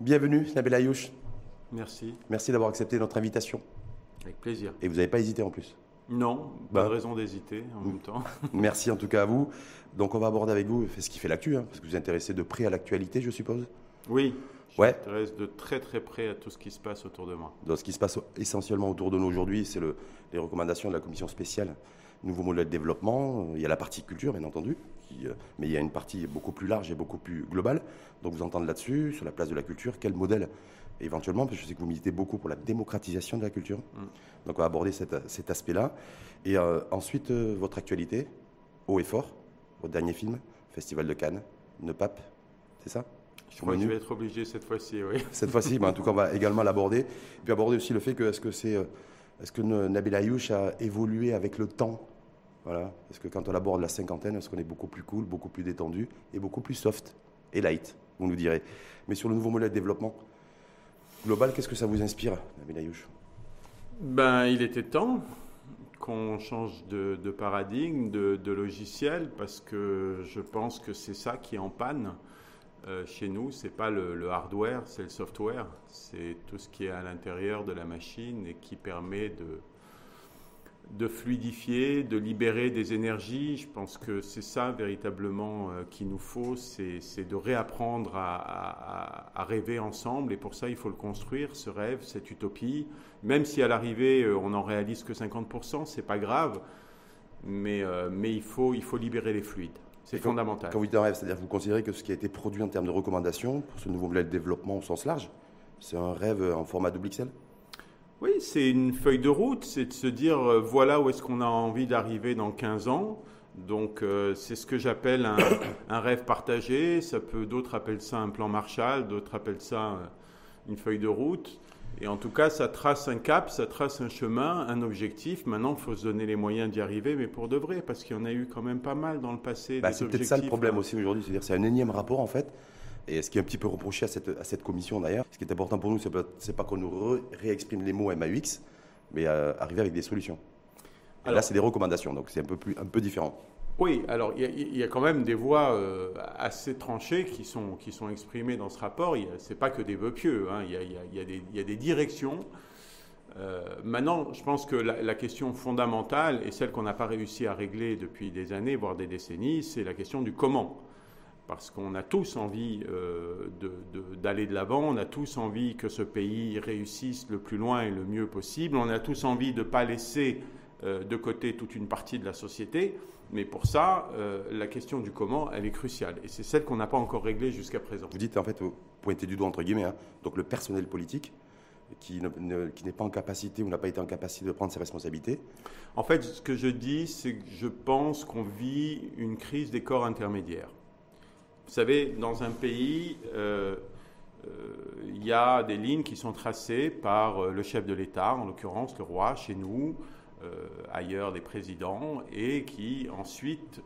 Bienvenue, Nabil Ayouch. Merci. Merci d'avoir accepté notre invitation. Avec plaisir. Et vous n'avez pas hésité en plus. Non, pas de bah. raison d'hésiter en même temps. Merci en tout cas à vous. Donc on va aborder avec vous ce qui fait l'actu, hein, parce que vous vous intéressez de près à l'actualité, je suppose. Oui. Je ouais. m'intéresse de très très près à tout ce qui se passe autour de moi. Donc ce qui se passe essentiellement autour de nous aujourd'hui, c'est le, les recommandations de la commission spéciale nouveau modèle de développement. Il y a la partie culture, bien entendu, euh, mais il y a une partie beaucoup plus large et beaucoup plus globale. Donc vous entendez là-dessus, sur la place de la culture, quel modèle éventuellement, parce que je sais que vous militez beaucoup pour la démocratisation de la culture. Mm. Donc on va aborder cet, aspect-là. Et euh, ensuite, euh, votre actualité, haut et fort, votre dernier film, Festival de Cannes, Ne Pape, c'est ça? Je crois que je vais être obligé cette fois-ci, oui. Cette fois-ci, en tout cas, on va également l'aborder. Puis aborder aussi le fait que est-ce que que Nabil Ayouch a évolué avec le temps? Voilà, parce que quand on aborde la cinquantaine, est-ce qu'on est beaucoup plus cool, beaucoup plus détendu et beaucoup plus soft et light, vous nous direz. Mais sur le nouveau modèle de développement global, qu'est-ce que ça vous inspire, Nabil Ayouch? Ben, il était temps qu'on change de, paradigme, de, logiciel, parce que je pense que c'est ça qui est en panne. Euh, chez nous, c'est pas le hardware, c'est le software. C'est tout ce qui est à l'intérieur de la machine et qui permet de, de fluidifier, de libérer des énergies. Je pense que c'est ça véritablement euh, qu'il nous faut, c'est de réapprendre à, rêver ensemble. Et pour ça, il faut le construire, ce rêve, cette utopie. Même si à l'arrivée, euh, on n'en réalise que 50%, c'est pas grave. Mais, euh, mais il, faut, il faut libérer les fluides. C'est fondamental. Quand vous dites un rêve, c'est-à-dire que vous considérez que ce qui a été produit en termes de recommandations pour ce nouveau modèle de développement au sens large, c'est un rêve en format double XL oui, c'est une feuille de route, c'est de se dire euh, voilà où est-ce qu'on a envie d'arriver dans 15 ans. Donc euh, c'est ce que j'appelle un, rêve partagé. Ça peut, d'autres appellent ça un plan Marshall, d'autres appellent ça euh, une feuille de route. Et en tout cas, ça trace un cap, ça trace un chemin, un objectif. Maintenant, il faut se donner les moyens d'y arriver, mais pour de vrai, parce qu'il y en a eu quand même pas mal dans le passé. Bah, c'est peut-être ça le problème aussi aujourd'hui, c'est-à-dire c'est un énième rapport en fait et ce qui est un petit peu reproché à cette, à cette commission d'ailleurs, ce qui est important pour nous, c'est pas, pas qu'on nous réexprime les mots MAUX, mais euh, arriver avec des solutions. là, c'est des recommandations, donc c'est un peu, plus, un peu différent. Oui, alors il y, a quand même des voix euh, assez tranchées qui sont, qui sont exprimées dans ce rapport. Ce n'est pas que des vœux pieux, il y, y, a des directions. Euh, maintenant, je pense que la, la, question fondamentale, et celle qu'on n'a pas réussi à régler depuis des années, voire des décennies, c'est la question du comment parce qu'on a tous envie euh, d'aller de, l'avant, on a tous envie que ce pays réussisse le plus loin et le mieux possible, on a tous envie de ne pas laisser euh, de côté toute une partie de la société, mais pour ça, euh, la question du comment, elle est cruciale, et c'est celle qu'on n'a pas encore réglée jusqu'à présent. Vous dites, en fait, vous pointez du doigt, entre guillemets, hein, donc le personnel politique, qui n'est pas en capacité ou n'a pas été en capacité de prendre ses responsabilités En fait, ce que je dis, c'est que je pense qu'on vit une crise des corps intermédiaires. Vous savez, dans un pays, euh, euh, il y a des lignes qui sont tracées par euh, le chef de l'État, en l'occurrence le roi, chez nous, ailleurs des présidents, et qui ensuite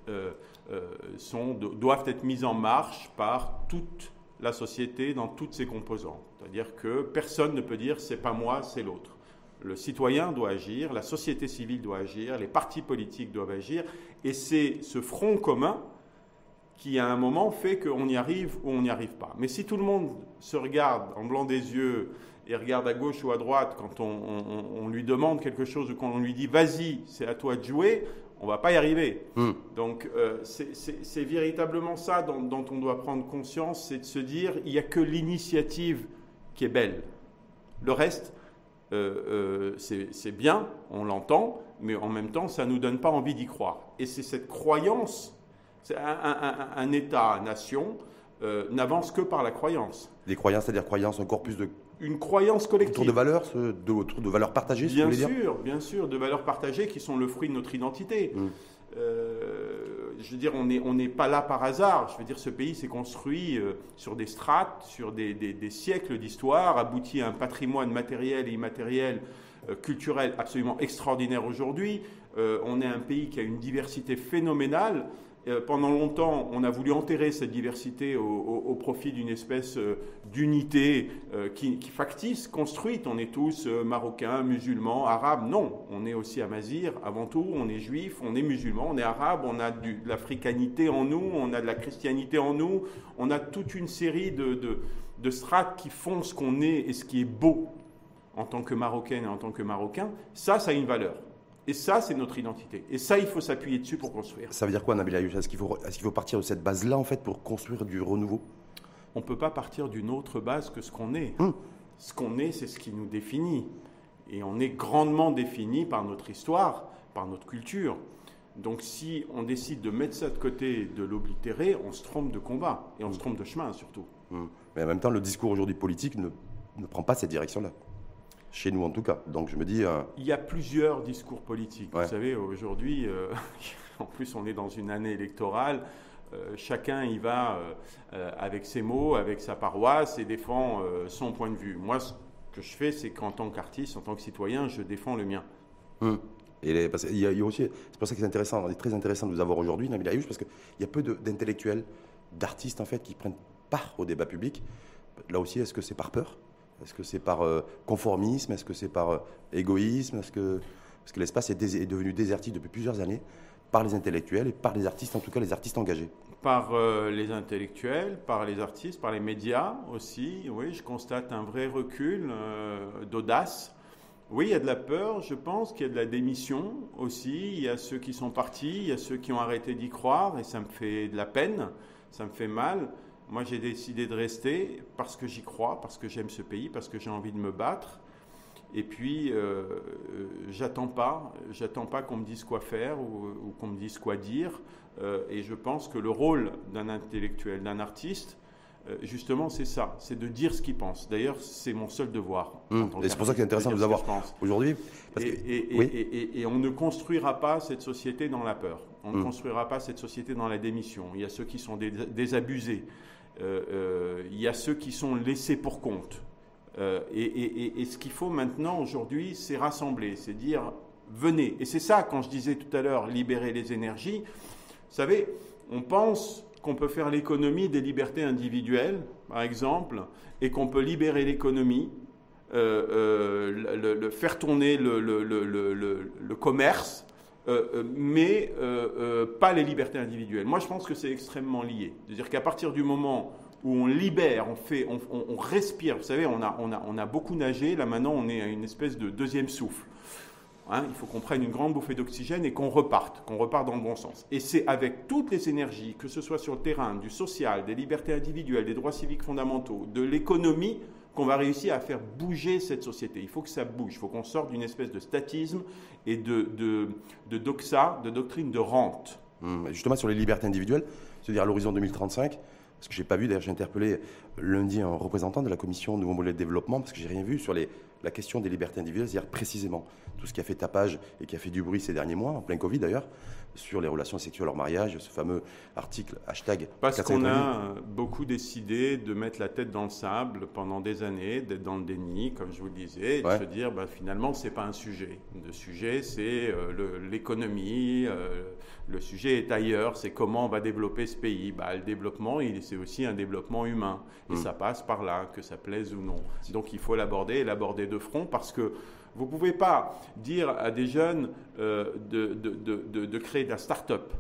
doivent être mises en marche par toute la société dans toutes ses composantes. C'est-à-dire que personne ne peut dire c'est pas moi, c'est l'autre. Le citoyen doit agir, la société civile doit agir, les partis politiques doivent agir, et c'est ce front commun qui, à un moment, fait qu'on y arrive ou on n'y arrive pas. Mais si tout le monde se regarde en blanc des yeux et regarde à gauche ou à droite quand on, lui demande quelque chose ou quand on lui dit vas-y, c'est à toi de jouer, on va pas y arriver. Hmm. Donc euh, c'est véritablement ça dont, on doit prendre conscience, c'est de se dire il n'y a que l'initiative qui est belle. Le reste, euh, euh, c'est bien, on l'entend, mais en même temps, ça ne nous donne pas envie d'y croire. Et c'est cette croyance un, État-nation euh, n'avance que par la croyance. Des croyances, c'est-à-dire croyances encore plus de une croyance collective. Autour de valeurs, de, de valeurs partagées, bien sûr, bien sûr, de valeurs partagées qui sont le fruit de notre identité. Mm. Euh, je veux dire, on n'est on pas là par hasard. Je veux dire, ce pays s'est construit euh, sur des strates, sur des, des, siècles d'histoire, abouti à un patrimoine matériel et immatériel, culturel absolument extraordinaire aujourd'hui. on est un pays qui a une diversité phénoménale pendant longtemps, on a voulu enterrer cette diversité au, profit d'une espèce euh, d'unité euh, qui, factice, construite. On est tous marocains, musulmans, arabes. Non, on est aussi amazir avant tout, on est juif, on est musulman, on est arabe, on a de l'africanité en nous, on a de la christianité en nous, on a toute une série de, de strates qui font ce qu'on est et ce qui est beau en tant que marocaine et en tant que marocain. Ça, ça a une valeur. Et ça, c'est notre identité. Et ça, il faut s'appuyer dessus pour construire. Ça veut dire quoi, Nabil Ayouch Est-ce qu'il faut, est faut, partir de cette base-là, en fait, pour construire du renouveau? On ne peut pas partir d'une autre base que ce qu'on est. Hum. Ce qu'on est, c'est ce qui nous définit. Et on est grandement défini par notre histoire, par notre culture. Donc si on décide de mettre ça de côté, de l'oblitérer, on se trompe de combat. Et on se hum. trompe de chemin, surtout. Hum. Mais en même temps, le discours aujourd'hui politique ne, ne prend pas cette direction-là chez nous en tout cas. Donc je me dis. Euh, Il y a plusieurs discours politiques. Vous savez, aujourd'hui, euh, en plus on est dans une année électorale. Euh, chacun y va avec ses mots, avec sa paroisse et défend son point de vue. Moi, ce que je fais, c'est qu'en tant qu'artiste, en tant que citoyen, je défends le mien. Hum. Et il, y a, aussi, c'est pour ça que c'est intéressant, c'est très intéressant de vous avoir aujourd'hui, Nabil Ayouch, parce qu'il y a peu d'intellectuels, d'artistes en fait, qui prennent part au débat public. Là aussi, est-ce que c'est par peur? Est-ce que c'est par euh, conformisme? Est-ce que c'est par euh, égoïsme? Est-ce que, Parce que l'espace est, devenu désertique depuis plusieurs années par les intellectuels et par les artistes, en tout cas les artistes engagés Par euh, les intellectuels, par les artistes, par les médias aussi. Oui, je constate un vrai recul d'audace. Oui, il y a de la peur, je pense qu'il y a de la démission aussi. Il y a ceux qui sont partis, il y a ceux qui ont arrêté d'y croire et ça me fait de la peine, ça me fait mal. Moi, j'ai décidé de rester parce que j'y crois, parce que j'aime ce pays, parce que j'ai envie de me battre. Et puis, euh, euh, j'attends pas, j'attends pas qu'on me dise quoi faire ou, qu'on me dise quoi dire. Euh, et je pense que le rôle d'un intellectuel, d'un artiste, justement, c'est ça, c'est de dire ce qu'il pense. D'ailleurs, c'est mon seul devoir. Hum. Et c'est pour ça qu'il est intéressant de vous avoir aujourd'hui. Et, et, on ne construira pas cette société dans la peur. On ne hum. construira pas cette société dans la démission. Il y a ceux qui sont désabusés. Euh, euh, il y a ceux qui sont laissés pour compte. Euh, et, ce qu'il faut maintenant, aujourd'hui, c'est rassembler, c'est dire, venez. Et c'est ça, quand je disais tout à l'heure, libérer les énergies. Vous savez, on pense qu'on peut faire l'économie des libertés individuelles, par exemple, et qu'on peut libérer l'économie, faire tourner le commerce, euh, euh, mais euh, pas les libertés individuelles. Moi, je pense que c'est extrêmement lié. C'est-à-dire qu'à partir du moment où on libère, on, fait, on, respire, vous savez, on a, on, a, on a beaucoup nagé, là maintenant on est à une espèce de deuxième souffle. Hein, il faut qu'on prenne une grande bouffée d'oxygène et qu'on reparte, qu'on reparte dans le bon sens. Et c'est avec toutes les énergies, que ce soit sur le terrain du social, des libertés individuelles, des droits civiques fondamentaux, de l'économie, qu'on va réussir à faire bouger cette société. Il faut que ça bouge, il faut qu'on sorte d'une espèce de statisme et de, de, de doxa, de doctrine de rente. Hum, justement, sur les libertés individuelles, c'est-à-dire à, l'horizon 2035, parce que je n'ai pas vu, d'ailleurs j'ai interpellé lundi un représentant de la commission Nouveau Modèle de Développement, parce que j'ai rien vu sur les, la question des libertés individuelles, c'est-à-dire précisément tout ce qui a fait tapage et qui a fait du bruit ces derniers mois, en plein Covid d'ailleurs, sur les relations sexuelles hors mariage, ce fameux article hashtag. Parce qu'on a beaucoup décidé de mettre la tête dans le sable pendant des années, d'être dans le déni, comme je vous le disais, et de se dire bah, finalement c'est pas un sujet. Le sujet c'est euh, l'économie, euh, le sujet est ailleurs, c'est comment on va développer ce pays. Bah, le développement, c'est aussi un développement humain, et mm. ça passe par là, que ça plaise ou non. Donc il faut l'aborder et l'aborder de front parce que vous ne pouvez pas dire à des jeunes euh, de, de, de, créer de la start-up,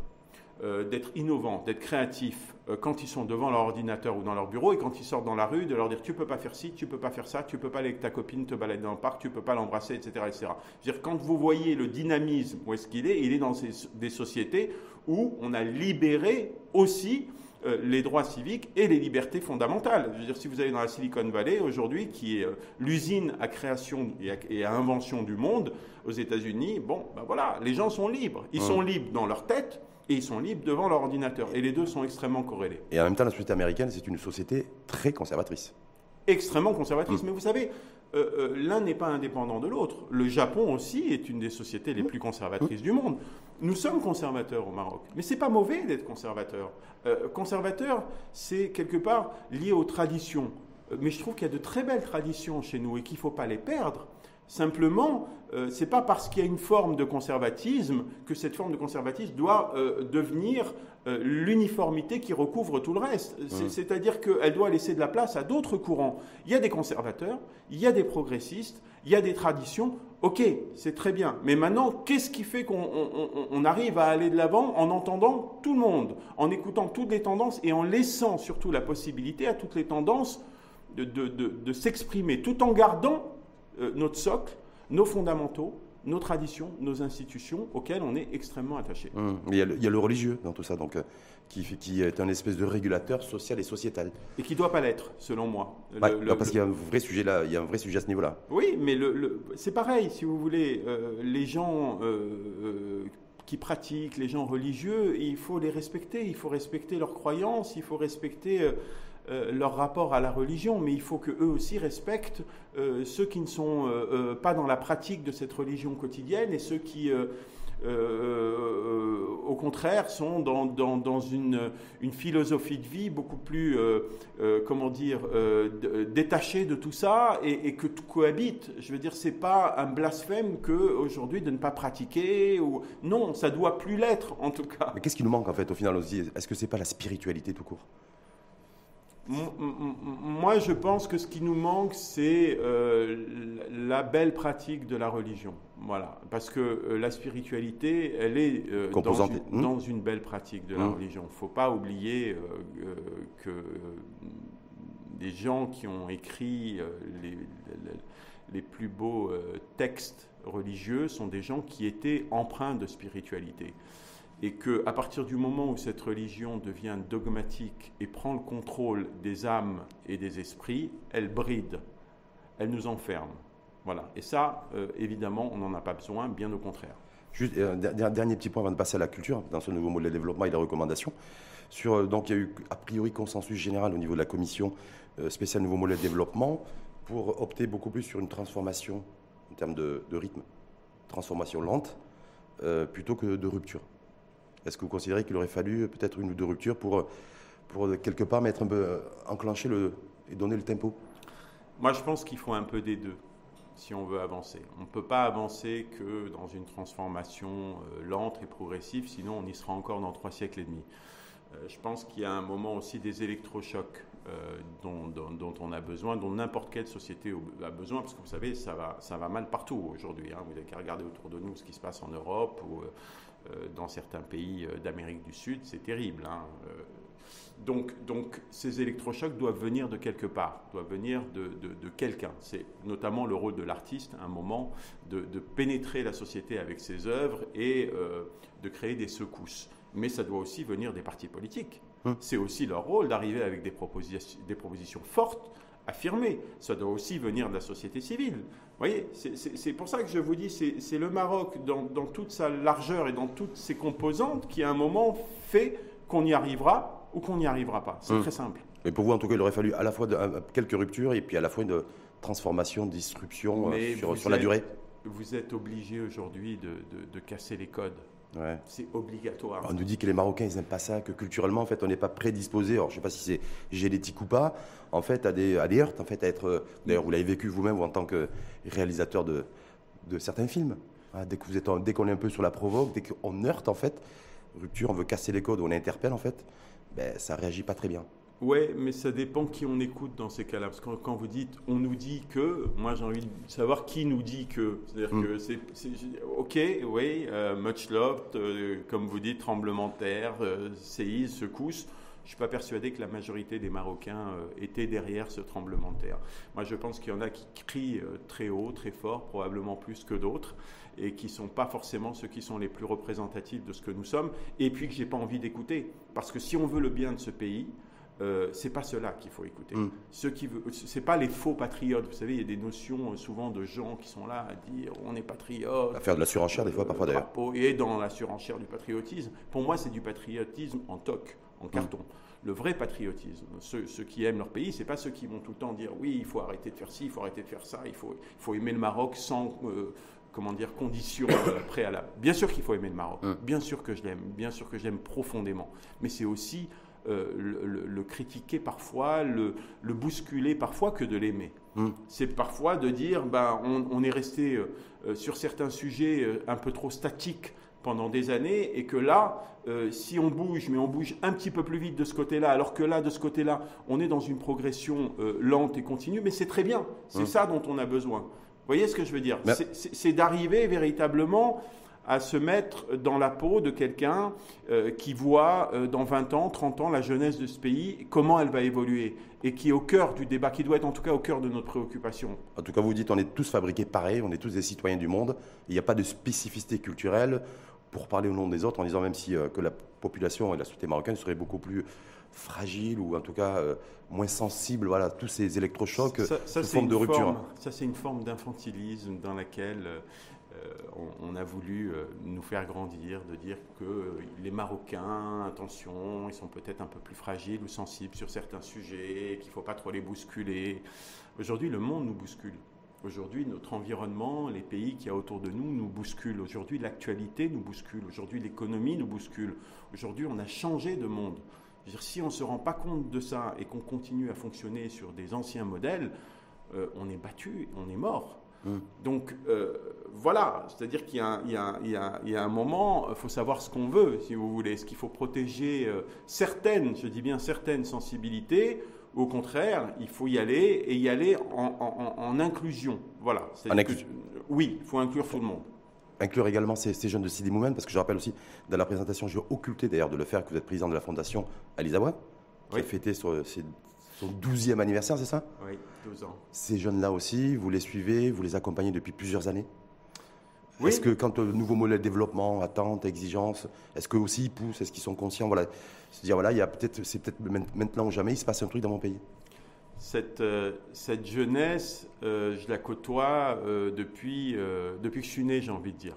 euh, d'être innovants, d'être créatifs euh, quand ils sont devant leur ordinateur ou dans leur bureau et quand ils sortent dans la rue, de leur dire tu peux pas faire ci, tu peux pas faire ça, tu peux pas aller avec ta copine te balader dans le parc, tu peux pas l'embrasser, etc., etc. dire quand vous voyez le dynamisme où est-ce qu'il est, il est dans des sociétés où on a libéré aussi les droits civiques et les libertés fondamentales. Je veux dire, si vous allez dans la Silicon Valley aujourd'hui, qui est euh, l'usine à création et à, invention du monde aux États-Unis, bon, ben voilà, les gens sont libres. Ils sont libres dans leur tête et ils sont libres devant leur ordinateur. Et les deux sont extrêmement corrélés. Et en même temps, la société américaine, c'est une société très conservatrice. Extrêmement conservatrice. Mm. Mais vous savez, euh, l'un n'est pas indépendant de l'autre. Le Japon aussi est une des sociétés les plus conservatrices du monde. Nous sommes conservateurs au Maroc, mais c'est pas mauvais d'être conservateur. Euh, conservateur, c'est quelque part lié aux traditions. Euh, mais je trouve qu'il y a de très belles traditions chez nous et qu'il ne faut pas les perdre. Simplement, euh, c'est pas parce qu'il y a une forme de conservatisme que cette forme de conservatisme doit euh, devenir euh, l'uniformité qui recouvre tout le reste. Mmh. C'est-à-dire qu'elle doit laisser de la place à d'autres courants. Il y a des conservateurs, il y a des progressistes, il y a des traditions. Ok, c'est très bien. Mais maintenant, qu'est-ce qui fait qu'on on- on arrive à aller de l'avant en entendant tout le monde, en écoutant toutes les tendances et en laissant surtout la possibilité à toutes les tendances de, de- de- de s'exprimer, tout en gardant euh, notre socle, nos fondamentaux, nos traditions, nos institutions auxquelles on est extrêmement attaché. Hum, Il, y a le, il y a le religieux dans tout ça, donc, euh, qui, est un espèce de régulateur social et sociétal. Et qui ne doit pas l'être, selon moi. Le- Ouais, le- non, parce le- qu'il y a un vrai sujet là, il y a un vrai sujet à ce niveau-là. Oui, mais c'est pareil, si vous voulez, euh, les gens euh, qui pratiquent, les gens religieux, il faut les respecter, il faut respecter leurs croyances, il faut respecter euh, leur rapport à la religion, mais il faut que eux aussi respectent euh, ceux qui ne sont euh, pas dans la pratique de cette religion quotidienne et ceux qui... au contraire, sont dans, dans- une, une philosophie de vie beaucoup plus, comment dire, détachée de tout ça et, que tout cohabite. Je veux dire, c'est pas un blasphème que aujourd'hui de ne pas pratiquer ou non, ça doit plus l'être en tout cas. Mais qu'est-ce qui nous manque en fait au final aussi? Est-ce que c'est pas la spiritualité tout court? Moi, je pense que ce qui nous manque, c'est euh, la belle pratique de la religion. Voilà, parce que euh, la spiritualité, elle est euh, dans, Composante. une, Hmm. dans une belle pratique de la Hmm. religion. Il ne faut pas oublier que des gens qui ont écrit les, les- les plus beaux textes religieux sont des gens qui étaient empreints de spiritualité et que à partir du moment où cette religion devient dogmatique et prend le contrôle des âmes et des esprits, elle bride, elle nous enferme. Voilà. Et ça, euh, évidemment, on n'en a pas besoin, bien au contraire. Juste euh, dernier petit point avant de passer à la culture, dans ce nouveau modèle de développement et les recommandations. Euh, donc il y a eu a priori consensus général au niveau de la commission euh, spéciale nouveau modèle de développement pour opter beaucoup plus sur une transformation en termes de, rythme, transformation lente, plutôt que de rupture. Est-ce que vous considérez qu'il aurait fallu peut-être une ou deux ruptures pour, pour quelque part mettre un peu, enclencher le, et donner le tempo? Moi, je pense qu'il faut un peu des deux si on veut avancer. On ne peut pas avancer que dans une transformation euh, lente et progressive, sinon on y sera encore dans trois siècles et demi. Euh, je pense qu'il y a un moment aussi des électrochocs euh, dont, dont- on a besoin, dont n'importe quelle société a besoin, parce que vous savez, ça va, ça va mal partout aujourd'hui. hein. Vous n'avez qu'à regarder autour de nous ce qui se passe en Europe ou dans certains pays euh, d'Amérique du Sud, c'est terrible. hein. Euh, donc, donc, ces électrochocs doivent venir de quelque part, doivent venir de, de- de quelqu'un. C'est notamment le rôle de l'artiste, à un moment, de, de pénétrer la société avec ses œuvres et euh, de créer des secousses. Mais ça doit aussi venir des partis politiques. Hum. C'est aussi leur rôle d'arriver avec des propositions fortes, affirmées. Ça doit aussi venir de la société civile. Vous voyez, c'est- pour ça que je vous dis, c'est le Maroc dans, dans toute sa largeur et dans toutes ses composantes qui, à un moment, fait qu'on y arrivera ou qu'on n'y arrivera pas. C'est Hum. très simple. Mais pour vous, en tout cas, il aurait fallu à la fois de- quelques ruptures et puis à la fois une transformation, disruption euh, sur, sur la durée. Vous êtes obligé aujourd'hui de, de- de casser les codes. Ouais. C'est obligatoire. On nous dit que les Marocains, ils n'aiment pas ça, que culturellement, en fait, on n'est pas prédisposé. Alors, je ne sais pas si c'est génétique ou pas, en fait, à des, à des heurts, en fait, à être. D'ailleurs, vous l'avez vécu vous-même ou en tant que réalisateur de, de certains films. Dès êtes, en- dès qu'on est un peu sur la provoque, dès qu'on heurte, en fait, rupture, on veut casser les codes, on interpelle, en fait, ben, ça réagit pas très bien. Ouais, mais ça dépend qui on écoute dans ces cas-là. Parce que quand, vous dites on nous dit que, moi j'ai envie de savoir qui nous dit que. C'est-à-dire Mm. que c'est. Ok, oui, euh, much love, euh, comme vous dites, tremblement de terre, euh, séisme, secousse. Je ne suis pas persuadé que la majorité des Marocains étaient derrière ce tremblement de terre. Moi je pense qu'il y en a qui crient très haut, très fort, probablement plus que d'autres, et qui ne sont pas forcément ceux qui sont les plus représentatifs de ce que nous sommes, et puis que j'ai pas envie d'écouter. Parce que si on veut le bien de ce pays, euh, c'est pas cela qu'il faut écouter. Mm. Ceux qui veut, c'est pas les faux patriotes. Vous savez, il y a des notions euh, souvent de gens qui sont là à dire on est patriote. À faire de la surenchère, des fois, parfois, d'ailleurs. Et dans la surenchère du patriotisme. Pour moi, c'est du patriotisme en toc, Mm. en carton. Le vrai patriotisme, ceux, ceux qui aiment leur pays, c'est pas ceux qui vont tout le temps dire oui, il faut arrêter de faire ci, il faut arrêter de faire ça, il faut, il faut aimer le Maroc sans euh, comment dire conditions euh, préalables. Bien sûr qu'il faut aimer le Maroc, Mm. bien sûr que je l'aime, bien sûr que je l'aime profondément, mais c'est aussi le, critiquer parfois, le, bousculer parfois que de l'aimer. Hmm. C'est parfois de dire, ben, on, est resté sur certains sujets un peu trop statiques pendant des années et que là, si on bouge, mais on bouge un petit peu plus vite de ce côté-là, alors que là, de ce côté-là, on est dans une progression lente et continue, mais c'est très bien. C'est hmm. ça dont on a besoin. Vous voyez ce que je veux dire? C'est d'arriver véritablement à se mettre dans la peau de quelqu'un euh, qui voit euh, dans 20 ans, 30 ans la jeunesse de ce pays, comment elle va évoluer, et qui est au cœur du débat, qui doit être en tout cas au cœur de notre préoccupation. En tout cas, vous dites on est tous fabriqués pareil, on est tous des citoyens du monde, il n'y a pas de spécificité culturelle pour parler au nom des autres, en disant même si euh, que la population et la société marocaine seraient beaucoup plus fragile ou en tout cas moins sensible voilà, à tous ces électrochocs ça, ça forme de rupture. ça, c'est une forme d'infantilisme dans laquelle euh, on, a voulu euh, nous faire grandir, de dire que euh, les Marocains, attention, ils sont peut-être un peu plus fragiles ou sensibles sur certains sujets, qu'il ne faut pas trop les bousculer. Aujourd'hui, le monde nous bouscule. Aujourd'hui, notre environnement, les pays qui y a autour de nous nous bousculent. Aujourd'hui, l'actualité nous bouscule. Aujourd'hui, l'économie nous bouscule. Aujourd'hui, on a changé de monde. si on ne se rend pas compte de ça et qu'on continue à fonctionner sur des anciens modèles, on est battu, on est mort. Donc euh, voilà, c'est-à-dire qu'il y, a un moment, il faut savoir ce qu'on veut, si vous voulez. Est-ce qu'il faut protéger euh, certaines, je dis bien certaines sensibilités ou au contraire, il faut y aller et y aller en, inclusion. Voilà. oui, il faut inclure tout le monde inclure également ces, jeunes de Sidi Moumen, parce que je rappelle aussi, dans la présentation, j'ai occulté d'ailleurs de le faire, que vous êtes président de la fondation Alizawa, qui a fêté sur, ses son 12e anniversaire, c'est ça? Oui, 12 ans. Ces jeunes-là aussi, vous les suivez, vous les accompagnez depuis plusieurs années? Oui. Est-ce que quand le nouveau modèle de développement, attente, exigence, est-ce qu'eux aussi ils poussent Est-ce qu'ils sont conscients Voilà, se dire voilà, il y a peut-être, c'est peut-être maintenant ou jamais, il se passe un truc dans mon pays? Cette, euh, cette jeunesse, euh, je la côtoie euh, depuis, depuis que je suis né, j'ai envie de dire.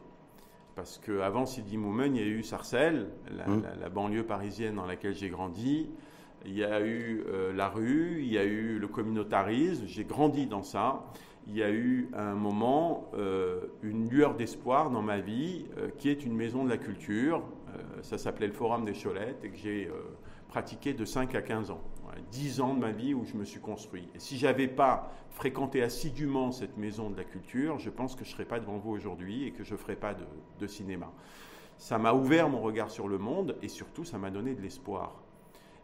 Parce qu'avant Sidi Moumen, il y a eu Sarcelles, hum. la, banlieue parisienne dans laquelle j'ai grandi il y a eu euh, la rue, il y a eu le communautarisme, j'ai grandi dans ça. Il y a eu un moment euh, une lueur d'espoir dans ma vie euh, qui est une maison de la culture. ça s'appelait le Forum des Cholettes et que j'ai pratiqué de 5 à 15 ans. 10 ans de ma vie où je me suis construit. Et si j'avais pas fréquenté assidûment cette maison de la culture, je pense que je ne serais pas devant vous aujourd'hui et que je ne ferais pas de cinéma. Ça m'a ouvert mon regard sur le monde et surtout ça m'a donné de l'espoir.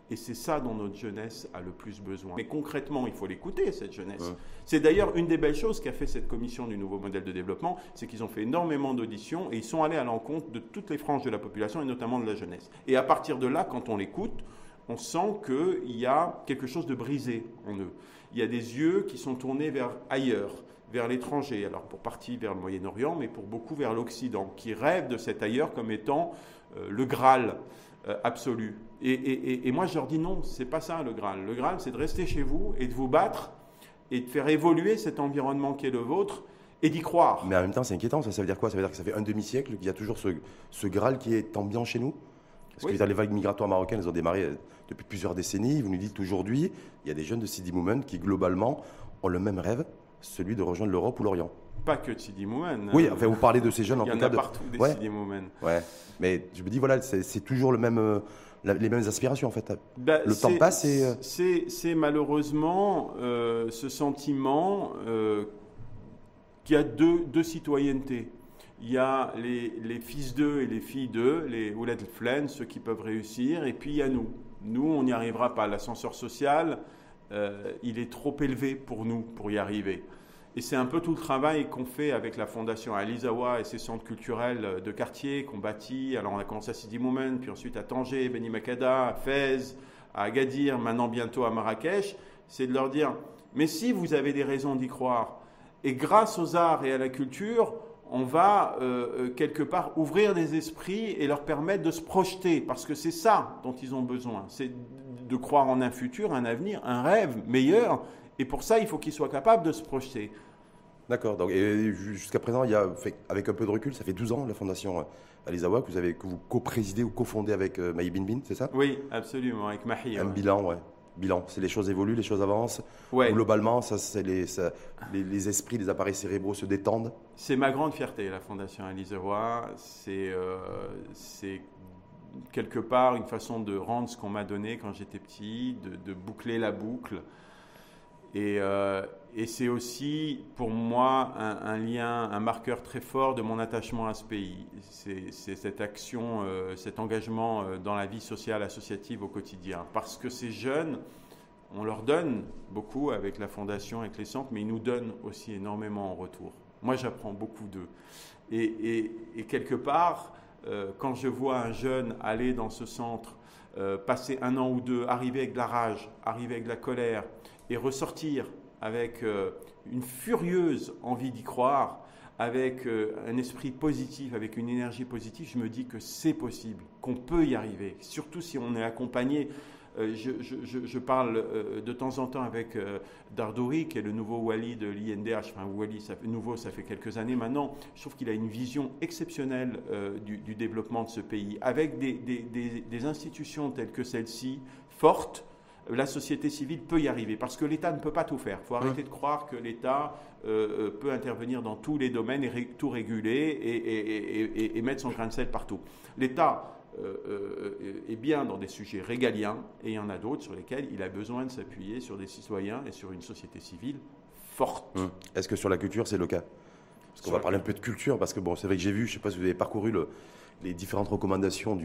Et c'est ça dont notre jeunesse a le plus besoin. Mais concrètement, il faut l'écouter, cette jeunesse. C'est d'ailleurs une des belles choses qu'a fait cette commission du nouveau modèle de développement, c'est qu'ils ont fait énormément d'auditions et ils sont allés à l'encontre de toutes les franges de la population et notamment de la jeunesse. Et à partir de là, quand on l'écoute, on sent qu'il y a quelque chose de brisé en eux. Il y a des yeux qui sont tournés vers ailleurs, vers l'étranger. Alors pour partie vers le Moyen-Orient, mais pour beaucoup vers l'Occident, qui rêvent de cet ailleurs comme étant euh, le Graal. Euh, absolue. Et, moi, je leur dis non, c'est pas ça le Graal. Le Graal, c'est de rester chez vous et de vous battre et de faire évoluer cet environnement qui est le vôtre et d'y croire. Mais en même temps, c'est inquiétant. Ça, ça, veut dire quoi? Ça veut dire que ça fait un demi-siècle qu'il y a toujours ce, ce, Graal qui est ambiant chez nous? Parce que les vagues migratoires marocaines, elles ont démarré euh, depuis plusieurs décennies. Vous nous dites aujourd'hui, il y a des jeunes de Sidi Moumen qui, globalement, ont le même rêve, celui de rejoindre l'Europe ou l'Orient pas que Sidi Moumen. Oui, enfin, vous parlez de ces jeunes en tout cas. Il y en a partout des Sidi Moumen. Ouais, mais je me dis, voilà, c'est toujours le même, euh, les mêmes aspirations en fait. Bah, le temps passe et. Euh, c'est malheureusement euh, ce sentiment qu'il y a deux, deux, citoyennetés. Il y a les, les fils d'eux et les filles d'eux, les Ouled Flen, ceux qui peuvent réussir, et puis il y a nous. Nous, on n'y arrivera pas. L'ascenseur social, il est trop élevé pour nous pour y arriver. Et c'est un peu tout le travail qu'on fait avec la fondation Alizawa et ses centres culturels de quartier qu'on bâtit. Alors on a commencé à Sidi Moumen, puis ensuite à Tanger, Beni Makada, à Fès, à Agadir, maintenant bientôt à Marrakech. C'est de leur dire, mais si vous avez des raisons d'y croire, et grâce aux arts et à la culture, on va euh, euh, quelque part ouvrir des esprits et leur permettre de se projeter, parce que c'est ça dont ils ont besoin, c'est de croire en un futur, un avenir, un rêve meilleur, et pour ça, il faut qu'ils soient capables de se projeter. D'accord. Donc, jusqu'à présent, il y a, avec un peu de recul, ça fait 12 ans la fondation euh, Alizawa que vous avez que vous co-présidez ou co-fondez avec euh, Maï Bin c'est ça? Oui, absolument, avec Mahi. Un bilan, ouais. Bilan. C'est les choses évoluent, les choses avancent. Ouais. Globalement, ça, c'est les, les, esprits, les appareils cérébraux se détendent. C'est ma grande fierté, la fondation Alizawa. C'est, euh, c'est quelque part une façon de rendre ce qu'on m'a donné quand j'étais petit, de, boucler la boucle. Et, euh, et c'est aussi pour moi un, lien, un marqueur très fort de mon attachement à ce pays. C'est cette action, euh, cet engagement euh, dans la vie sociale associative au quotidien. Parce que ces jeunes, on leur donne beaucoup avec la fondation, avec les centres, mais ils nous donnent aussi énormément en retour. Moi, j'apprends beaucoup d'eux. Et, quelque part, euh, quand je vois un jeune aller dans ce centre, passer un an ou deux, arriver avec de la rage, arriver avec de la colère, et ressortir avec euh, une furieuse envie d'y croire, avec euh, un esprit positif, avec une énergie positive, je me dis que c'est possible, qu'on peut y arriver, surtout si on est accompagné. Euh, je, parle de temps en temps avec Dardouri, qui est le nouveau Wali de l'INDH. Enfin, Wali, nouveau, ça fait quelques années maintenant. Je trouve qu'il a une vision exceptionnelle du, développement de ce pays, avec des, des institutions telles que celle-ci, fortes, la société civile peut y arriver, parce que l'État ne peut pas tout faire. Il faut arrêter de croire que l'État euh, euh, peut intervenir dans tous les domaines et tout réguler et, mettre son grain de sel partout. L'État euh, est bien dans des sujets régaliens, et il y en a d'autres sur lesquels il a besoin de s'appuyer sur des citoyens et sur une société civile forte. Hum. Est-ce que sur la culture, c'est le cas? Parce qu'on va parler un peu de culture, parce que bon, c'est vrai que j'ai vu, je ne sais pas si vous avez parcouru le, les différentes recommandations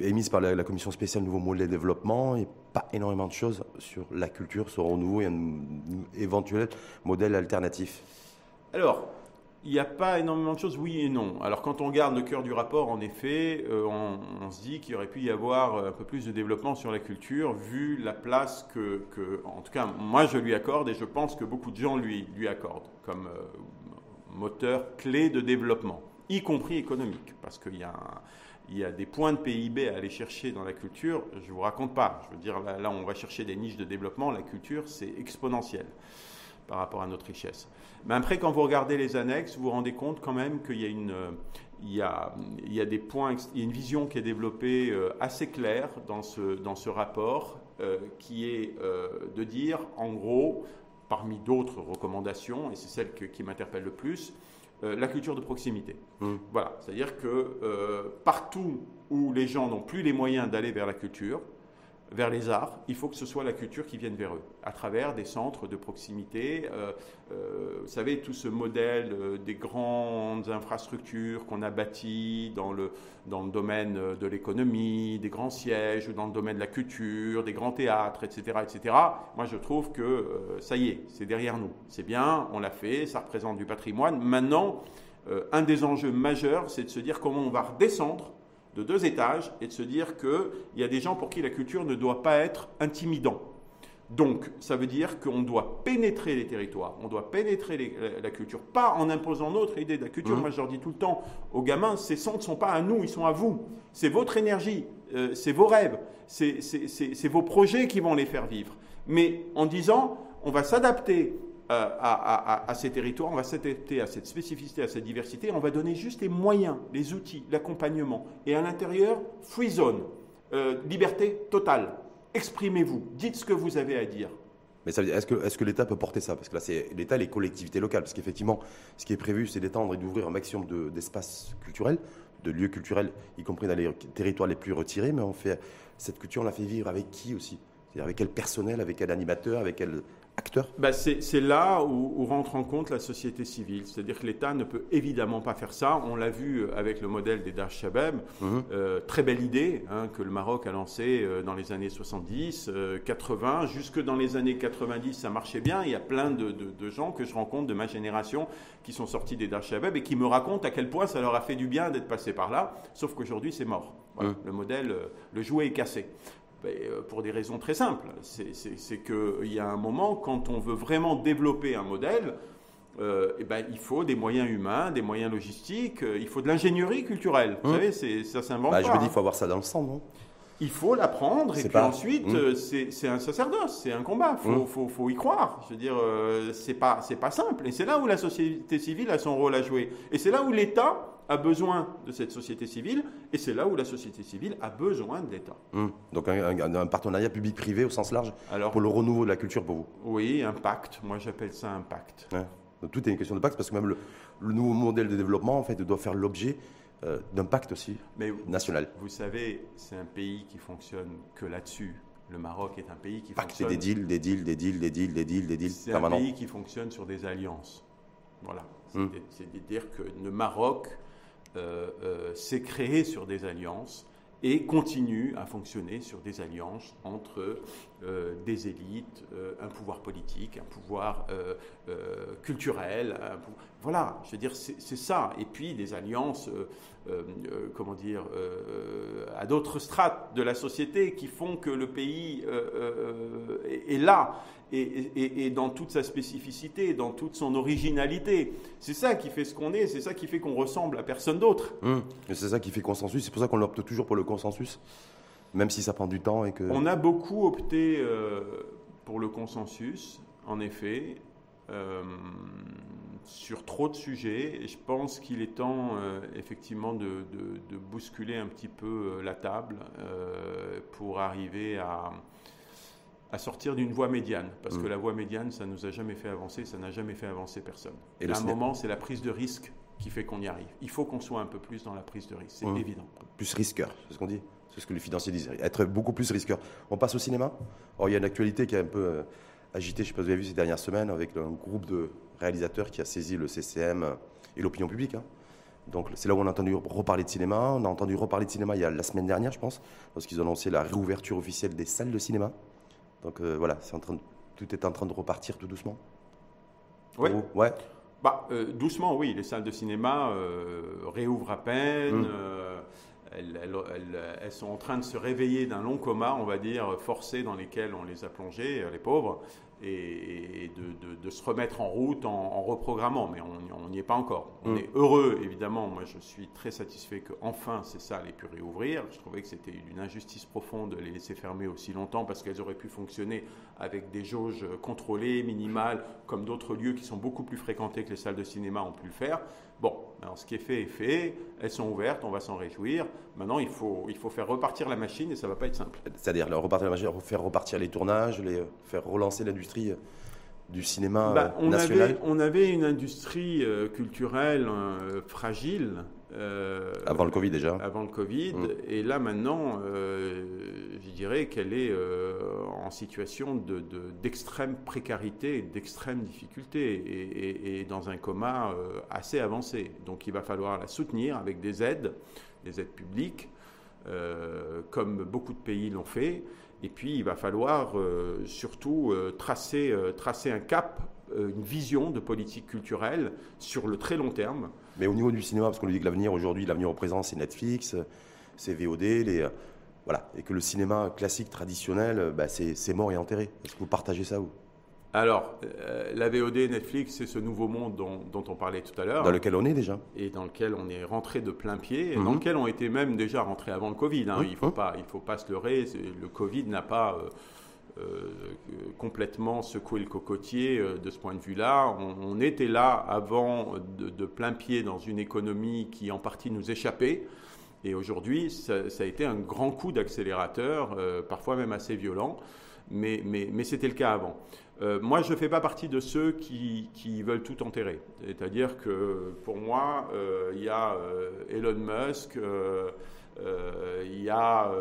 émises par la, commission spéciale Nouveau Modèle de Développement et pas énormément de choses sur la culture, sur renouveau et un éventuel modèle alternatif. Alors, il n'y a pas énormément de choses, oui et non. Alors quand on regarde le cœur du rapport, en effet, euh, on, se dit qu'il aurait pu y avoir un peu plus de développement sur la culture, vu la place que, en tout cas, moi je lui accorde et je pense que beaucoup de gens lui, lui accordent comme euh, moteur clé de développement y compris économique, parce qu'il y a, y a des points de PIB à aller chercher dans la culture, je ne vous raconte pas. Je veux dire, là, on va chercher des niches de développement, la culture, c'est exponentiel par rapport à notre richesse. Mais après, quand vous regardez les annexes, vous vous rendez compte quand même qu'il y a une, il y a, il y a des points, une vision qui est développée euh, assez claire dans ce, dans ce rapport, euh, qui est euh, de dire, en gros, parmi d'autres recommandations, et c'est celle qui m'interpelle le plus, euh, la culture de proximité. Mmh. Voilà, c'est-à-dire que euh, partout où les gens n'ont plus les moyens d'aller vers la culture, vers les arts, il faut que ce soit la culture qui vienne vers eux, à travers des centres de proximité. Euh, euh, vous savez, tout ce modèle euh, des grandes infrastructures qu'on a bâties dans le, dans le domaine de l'économie, des grands sièges, dans le domaine de la culture, des grands théâtres, etc. etc. Moi, je trouve que ça y est, c'est derrière nous. C'est bien, on l'a fait, ça représente du patrimoine. Maintenant, un des enjeux majeurs, c'est de se dire comment on va redescendre de deux étages et de se dire qu'il y a des gens pour qui la culture ne doit pas être intimidant. Donc, ça veut dire qu'on doit pénétrer les territoires, on doit pénétrer la, culture, pas en imposant notre idée de la culture. Mmh. Moi, je leur dis tout le temps aux gamins, ces centres ne sont pas à nous, ils sont à vous. C'est votre énergie, euh, c'est vos rêves, c'est vos projets qui vont les faire vivre. Mais en disant, on va s'adapter euh, à, ces territoires, on va s'adapter à cette spécificité, à cette diversité, on va donner juste les moyens, les outils, l'accompagnement. Et à l'intérieur, free zone, euh, liberté totale. Exprimez-vous, dites ce que vous avez à dire. Mais est-ce que, est que l'État peut porter ça? Parce que là, c'est l'État, les collectivités locales. Parce qu'effectivement, ce qui est prévu, c'est d'étendre et d'ouvrir un maximum d'espaces culturels, de lieux culturels, y compris dans les territoires les plus retirés. Mais on fait, cette culture, on la fait vivre avec qui aussi? Avec quel personnel, avec quel animateur, avec quel acteur? Bah, C'est là où, rentre en compte la société civile. C'est-à-dire que l'État ne peut évidemment pas faire ça. On l'a vu avec le modèle des Dash Shabab. Mhm. Euh, très belle idée hein, que le Maroc a lancée euh, dans les années 70, 80. Euh, Jusque dans les années 90, ça marchait bien. Il y a plein de, gens que je rencontre de ma génération qui sont sortis des Dash Shabab et qui me racontent à quel point ça leur a fait du bien d'être passé par là. Sauf qu'aujourd'hui, c'est mort. Mhm. Le modèle, le jouet est cassé. Ben, euh, pour des raisons très simples. C'est qu'il y a un moment, quand on veut vraiment développer un modèle, euh, eh ben, il faut des moyens humains, des moyens logistiques, euh, il faut de l'ingénierie culturelle. Vous hum. savez, ça s'invente bah, Je me dis, il faut avoir ça dans le sang, non? Il faut l'apprendre et puis ensuite hum. c'est un sacerdoce, c'est un combat, il faut, hum. faut, y croire. Je veux dire, c'est pas, pas simple et c'est là où la société civile a son rôle à jouer et c'est là où l'État a besoin de cette société civile, et c'est là où la société civile a besoin de l'État. Hum. Donc un, partenariat public-privé au sens large Alors, pour le renouveau de la culture pour vous? Oui, un pacte, moi j'appelle ça un pacte. Donc tout est une question de pacte, parce que même le, nouveau modèle de développement en fait, doit faire l'objet d'impact aussi Mais national. Vous savez, c'est un pays qui fonctionne que là-dessus. Le Maroc est un pays qui Pacte, fonctionne. des deals, des deals, des deals, des deals, des deals, des deals C'est un pays qui fonctionne sur des alliances. Voilà. Hmm. C'est- C'est de dire que le Maroc euh, euh, s'est créé sur des alliances et continue à fonctionner sur des alliances entre euh, des élites, euh, un pouvoir politique, un pouvoir euh, culturel. Voilà, je veux dire, c'est ça. Et puis des alliances, comment dire, à d'autres strates de la société qui font que le pays est, là et, dans toute sa spécificité, dans toute son originalité. C'est ça qui fait ce qu'on est, c'est ça qui fait qu'on ressemble à personne d'autre. Et C'est ça qui fait consensus. C'est pour ça qu'on opte toujours pour le consensus, même si ça prend du temps et que. On a beaucoup opté euh, pour le consensus, en effet, euh, sur trop de sujets. Et je pense qu'il est temps, euh, effectivement, de, de- de bousculer un petit peu la table pour arriver à, à sortir d'une voie médiane. Parce que Mm. la voie médiane, ça nous a jamais fait avancer, ça n'a jamais fait avancer personne. Et à un moment, c'est la prise de risque qui fait qu'on y arrive. Il faut qu'on soit un peu plus dans la prise de risque, c'est Mm. évident. plus risqueur, c'est ce qu'on dit. C'est ce que les financiers disent. Être beaucoup plus risqueur. On passe au cinéma. Or, il y a une actualité qui est un peu euh, agitée, je ne sais pas si vous avez vu ces dernières semaines, avec un groupe de réalisateurs qui a saisi le CCM et l'opinion publique. hein. Donc, c'est là où on a entendu reparler de cinéma. On a entendu reparler de cinéma il y a la semaine dernière, je pense, lorsqu'ils ont annoncé la réouverture officielle des salles de cinéma. Donc, euh, voilà, c'est en train de- tout est en train de repartir tout doucement. Vous Ouais. Bah, euh, doucement, oui. Les salles de cinéma euh, réouvrent à peine. Mm. Euh, elles, elles- elles- elles sont en train de se réveiller d'un long coma, on va dire, forcé dans lesquels on les a plongés, euh, les pauvres, et, et de, de- de se remettre en route en, en reprogrammant. Mais on n'y est pas encore. On Mm. est heureux, évidemment. Moi, je suis très satisfait qu'enfin ces salles aient pu réouvrir. Je trouvais que c'était une injustice profonde de les laisser fermer aussi longtemps parce qu'elles auraient pu fonctionner avec des jauges contrôlées, minimales, comme d'autres lieux qui sont beaucoup plus fréquentés que les salles de cinéma ont pu le faire. Bon, alors ce qui est fait est fait, elles sont ouvertes, on va s'en réjouir. Maintenant, il faut, il faut faire repartir la machine et ça va pas être simple. C'est-à-dire faire repartir les tournages, les, faire relancer l'industrie euh, du cinéma euh, Bah, on, national. avait, on avait une industrie euh, culturelle euh, fragile. euh, Avant le Covid déjà. avant le Covid. Mm. Et là, maintenant, je dirais qu'elle est en situation de- de- d'extrême précarité, d'extrême difficulté, et, dans un coma euh, assez avancé. Donc il va falloir la soutenir avec des aides, des aides publiques, euh, comme beaucoup de pays l'ont fait. Et puis il va falloir euh, surtout tracer, tracer un cap, une vision de politique culturelle sur le très long terme. Mais au niveau du cinéma, parce qu'on lui dit que l'avenir aujourd'hui, l'avenir au présent, c'est Netflix, c'est VOD, les, voilà, et que le cinéma classique traditionnel, euh, bah, c'est mort et enterré. Est-ce que vous partagez ça ou Alors, euh, la VOD Netflix, c'est ce nouveau monde dont, dont on parlait tout à l'heure, dans lequel on est déjà et dans lequel on est rentré de plein pied, et Mhm. dans lequel on était même déjà rentré avant le Covid. hein. Mhm. Il ne faut, pas- il faut pas se leurrer, le Covid n'a pas euh, euh, complètement secoué le cocotier de ce point de vue-là. On, on était là avant de, de plein pied dans une économie qui en partie nous échappait. Et aujourd'hui, ça, a été un grand coup d'accélérateur, euh, parfois même assez violent, mais, c'était le cas avant. Euh, moi, je ne fais pas partie de ceux qui, veulent tout enterrer. C'est-à-dire que pour moi, euh, il y a Elon Musk, il y a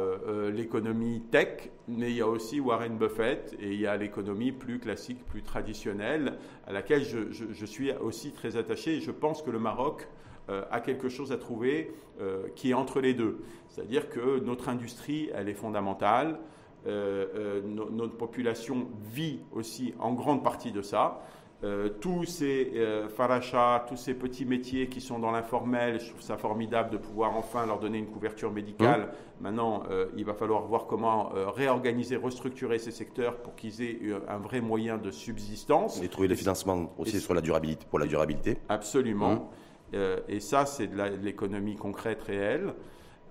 l'économie tech, mais il y a aussi Warren Buffett et il y a l'économie plus classique, plus traditionnelle, à laquelle je, je- je suis aussi très attaché. Et je pense que le Maroc euh, a quelque chose à trouver euh, qui est entre les deux. C'est-à-dire que notre industrie, elle est fondamentale. Euh, euh, no- notre population vit aussi en grande partie de ça. Euh, tous ces euh, farachas, tous ces petits métiers qui sont dans l'informel, je trouve ça formidable de pouvoir enfin leur donner une couverture médicale. Maintenant, euh, il va falloir voir comment réorganiser, restructurer ces secteurs pour qu'ils aient un vrai moyen de subsistance. Et trouver les financements aussi et- sur la durabilité, pour la durabilité. Absolument. Euh, et ça, c'est de l'économie concrète réelle.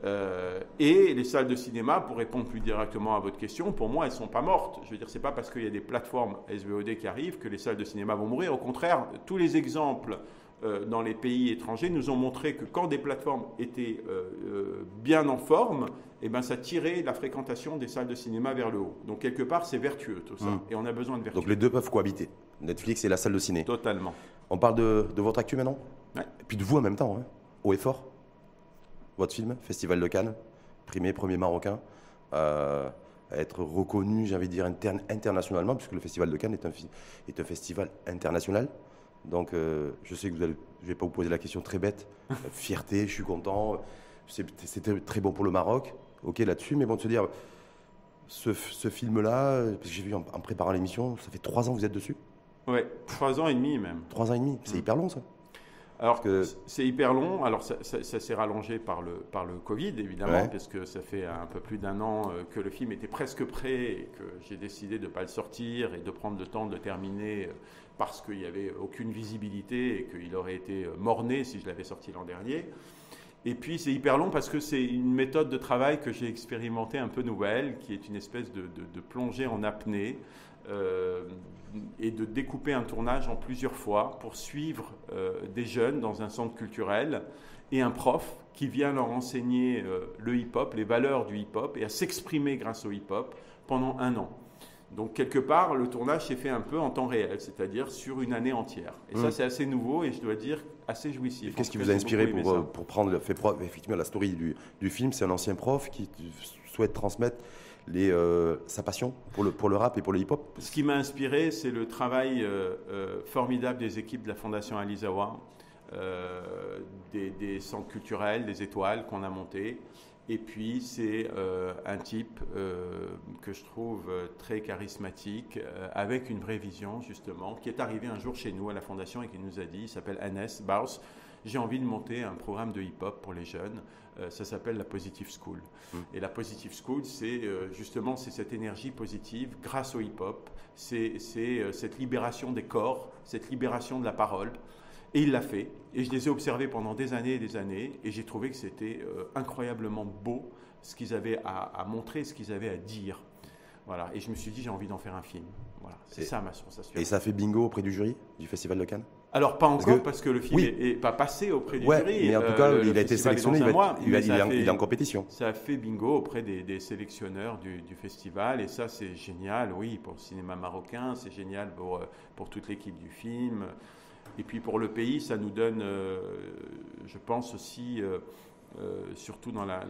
Euh, et les salles de cinéma, pour répondre plus directement à votre question, pour moi, elles sont pas mortes. Je veux dire, c'est pas parce qu'il y a des plateformes SVOD qui arrivent que les salles de cinéma vont mourir. Au contraire, tous les exemples euh, dans les pays étrangers nous ont montré que quand des plateformes étaient euh, bien en forme, eh ben, ça tirait la fréquentation des salles de cinéma vers le haut. Donc quelque part, c'est vertueux tout ça. Mm. Et on a besoin de vertu. Donc les deux peuvent cohabiter. Netflix et la salle de ciné. Totalement. On parle de, de votre actu maintenant Ouais. Et puis de vous en même temps, hein, haut et fort. votre film, Festival de Cannes, primé, premier marocain, euh, à être reconnu, j'ai envie de dire, internationalement, puisque le Festival de Cannes est un, est un festival international. Donc, euh, je sais que vous allez, je ne vais pas vous poser la question très bête. Fierté, je suis content. C'était très bon pour le Maroc. Ok, là-dessus, mais bon, de se dire, ce, film-là, parce que j'ai vu en, préparant l'émission, ça fait trois ans que vous êtes dessus Oui, trois ans et demi même. Trois ans et demi, c'est mm. hyper long ça. Alors que c'est hyper long. Alors ça, s'est rallongé par le, par le Covid, évidemment, parce que ça fait un peu plus d'un an euh, que le film était presque prêt et que j'ai décidé de ne pas le sortir et de prendre le temps de le terminer euh, parce qu'il n'y avait aucune visibilité et qu'il aurait été euh, morné si je l'avais sorti l'an dernier. Et puis c'est hyper long parce que c'est une méthode de travail que j'ai expérimentée un peu nouvelle, qui est une espèce de, de, plongée en apnée euh, et de découper un tournage en plusieurs fois pour suivre euh, des jeunes dans un centre culturel et un prof qui vient leur enseigner euh, le hip-hop, les valeurs du hip-hop et à s'exprimer grâce au hip-hop pendant un an. Donc quelque part, le tournage s'est fait un peu en temps réel, c'est-à-dire sur une année entière. Et ça, mmh. c'est assez nouveau et je dois dire assez jouissif. Qu'est-ce qui vous a inspiré pour, pour, prendre, fait effectivement la story du, du film? C'est un ancien prof qui souhaite transmettre euh, sa passion pour le, pour le rap et pour le hip-hop Ce qui m'a inspiré, c'est le travail euh, formidable des équipes de la Fondation Alizawa, des, centres culturels, des étoiles qu'on a montés. Et puis, c'est euh, un type euh, que je trouve euh, très charismatique, avec une vraie vision, justement, qui est arrivé un jour chez nous à la Fondation et qui nous a dit, il s'appelle Anes Baus, j'ai envie de monter un programme de hip-hop pour les jeunes. ça s'appelle la Positive School. Mmh. Et la Positive School, c'est justement c'est cette énergie positive grâce au hip-hop. C'est cette libération des corps, cette libération de la parole. Et il l'a fait. Et je les ai observés pendant des années et des années. Et j'ai trouvé que c'était euh, incroyablement beau ce qu'ils avaient à, montrer, ce qu'ils avaient à dire. Voilà. Et je me suis dit, j'ai envie d'en faire un film. Voilà. C'est ça ma sensation. Et ça fait bingo auprès du jury du Festival de Cannes? Alors pas encore parce que, le film n'est pas passé auprès du jury. Mais en tout cas, euh, il a été sélectionné, il, est en compétition. Ça a fait bingo auprès des, sélectionneurs du, festival et ça c'est génial, oui, pour le cinéma marocain, c'est génial pour, euh, pour toute l'équipe du film. Et puis pour le pays, ça nous donne, euh, je pense aussi, euh, euh, surtout dans la,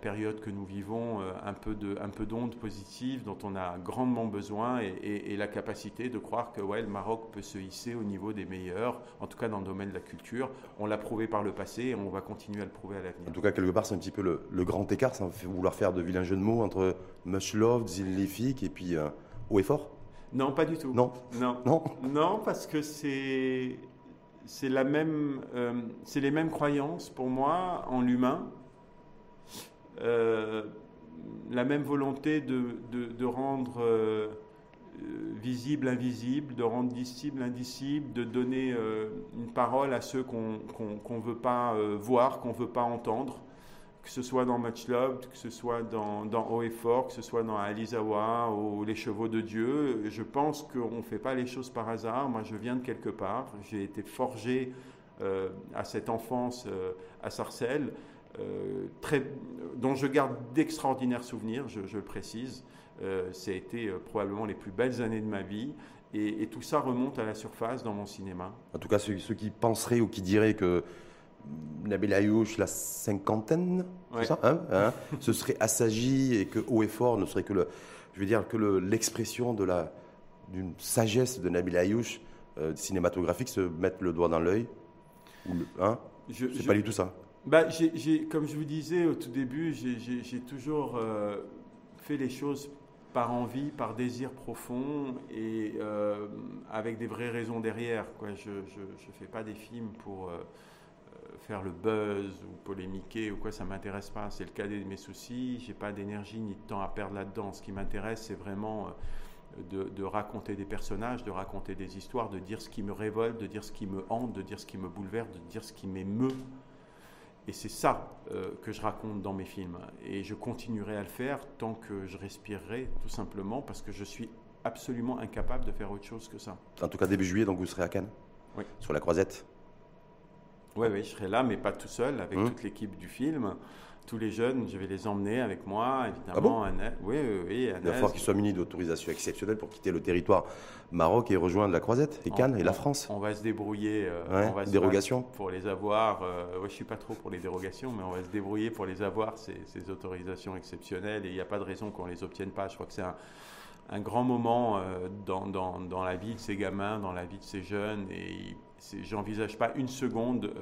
période que nous vivons, un peu de, un peu d'ondes positives dont on a grandement besoin et, la capacité de croire que ouais, le Maroc peut se hisser au niveau des meilleurs, en tout cas dans le domaine de la culture. On l'a prouvé par le passé et on va continuer à le prouver à l'avenir. En tout cas, quelque part, c'est un petit peu le, grand écart, fait vouloir faire de vilains jeux de mots entre Much Love, Zillifique et puis Haut et Fort. Non, pas du tout. Non. Non. Non, non parce que c'est c'est la même, euh, les mêmes croyances pour moi en l'humain, euh, la même volonté de, de, rendre euh, visible invisible, de rendre disciple indicible, de donner une parole à ceux qu'on ne veut pas voir, qu'on ne veut pas entendre que ce soit dans Much Love, que ce soit dans, dans Haut et Fort, que ce soit dans Alizawa ou Les Chevaux de Dieu. Je pense qu'on ne fait pas les choses par hasard. Moi, je viens de quelque part. J'ai été forgé euh, à cette enfance euh, à Sarcelles, euh, dont je garde d'extraordinaires souvenirs, je, le précise. ça a été probablement les plus belles années de ma vie. Et, tout ça remonte à la surface dans mon cinéma. En tout cas, ceux qui penseraient ou qui diraient que Nabil Ayouch, la cinquantaine, ça, hein, hein, ce serait assagi et que haut et fort ne serait que le, je veux dire que l'expression de la d'une sagesse de Nabil Ayouch euh, cinématographique se mettre le doigt dans l'œil. Hein, c'est pas du tout ça. Bah, comme je vous disais au tout début, j'ai toujours euh, fait les choses par envie, par désir profond et euh, avec des vraies raisons derrière. Quoi. Je ne fais pas des films pour faire le buzz ou polémiquer ou quoi, ça m'intéresse pas. C'est le cadet de mes soucis. J'ai pas d'énergie ni de temps à perdre là-dedans. Ce qui m'intéresse, c'est vraiment euh, de, raconter des personnages, de raconter des histoires, de dire ce qui me révolte, de dire ce qui me hante, de dire ce qui me bouleverse, de dire ce qui m'émeut. Et c'est ça euh, que je raconte dans mes films. Et je continuerai à le faire tant que je respirerai, tout simplement, parce que je suis absolument incapable de faire autre chose que ça. En tout cas, début juillet, donc vous serez à Cannes Oui. Sur la croisette oui, oui, je serai là, mais pas tout seul, avec mmh. toute l'équipe du film. tous les jeunes, je vais les emmener avec moi, évidemment. Ah oui, oui, oui. Il va falloir qu'ils soient munis d'autorisation exceptionnelle pour quitter le territoire Maroc et rejoindre la Croisette, et Cannes et la France. On va se débrouiller. Euh, on va dérogation Pour les avoir. Euh, je ne suis pas trop pour les dérogations, mais on va se débrouiller pour les avoir, ces, ces autorisations exceptionnelles. Et il n'y a pas de raison qu'on ne les obtienne pas. Je crois que c'est un, un, grand moment euh, dans, dans, dans, la vie de ces gamins, dans la vie de ces jeunes. Et j'envisage pas une seconde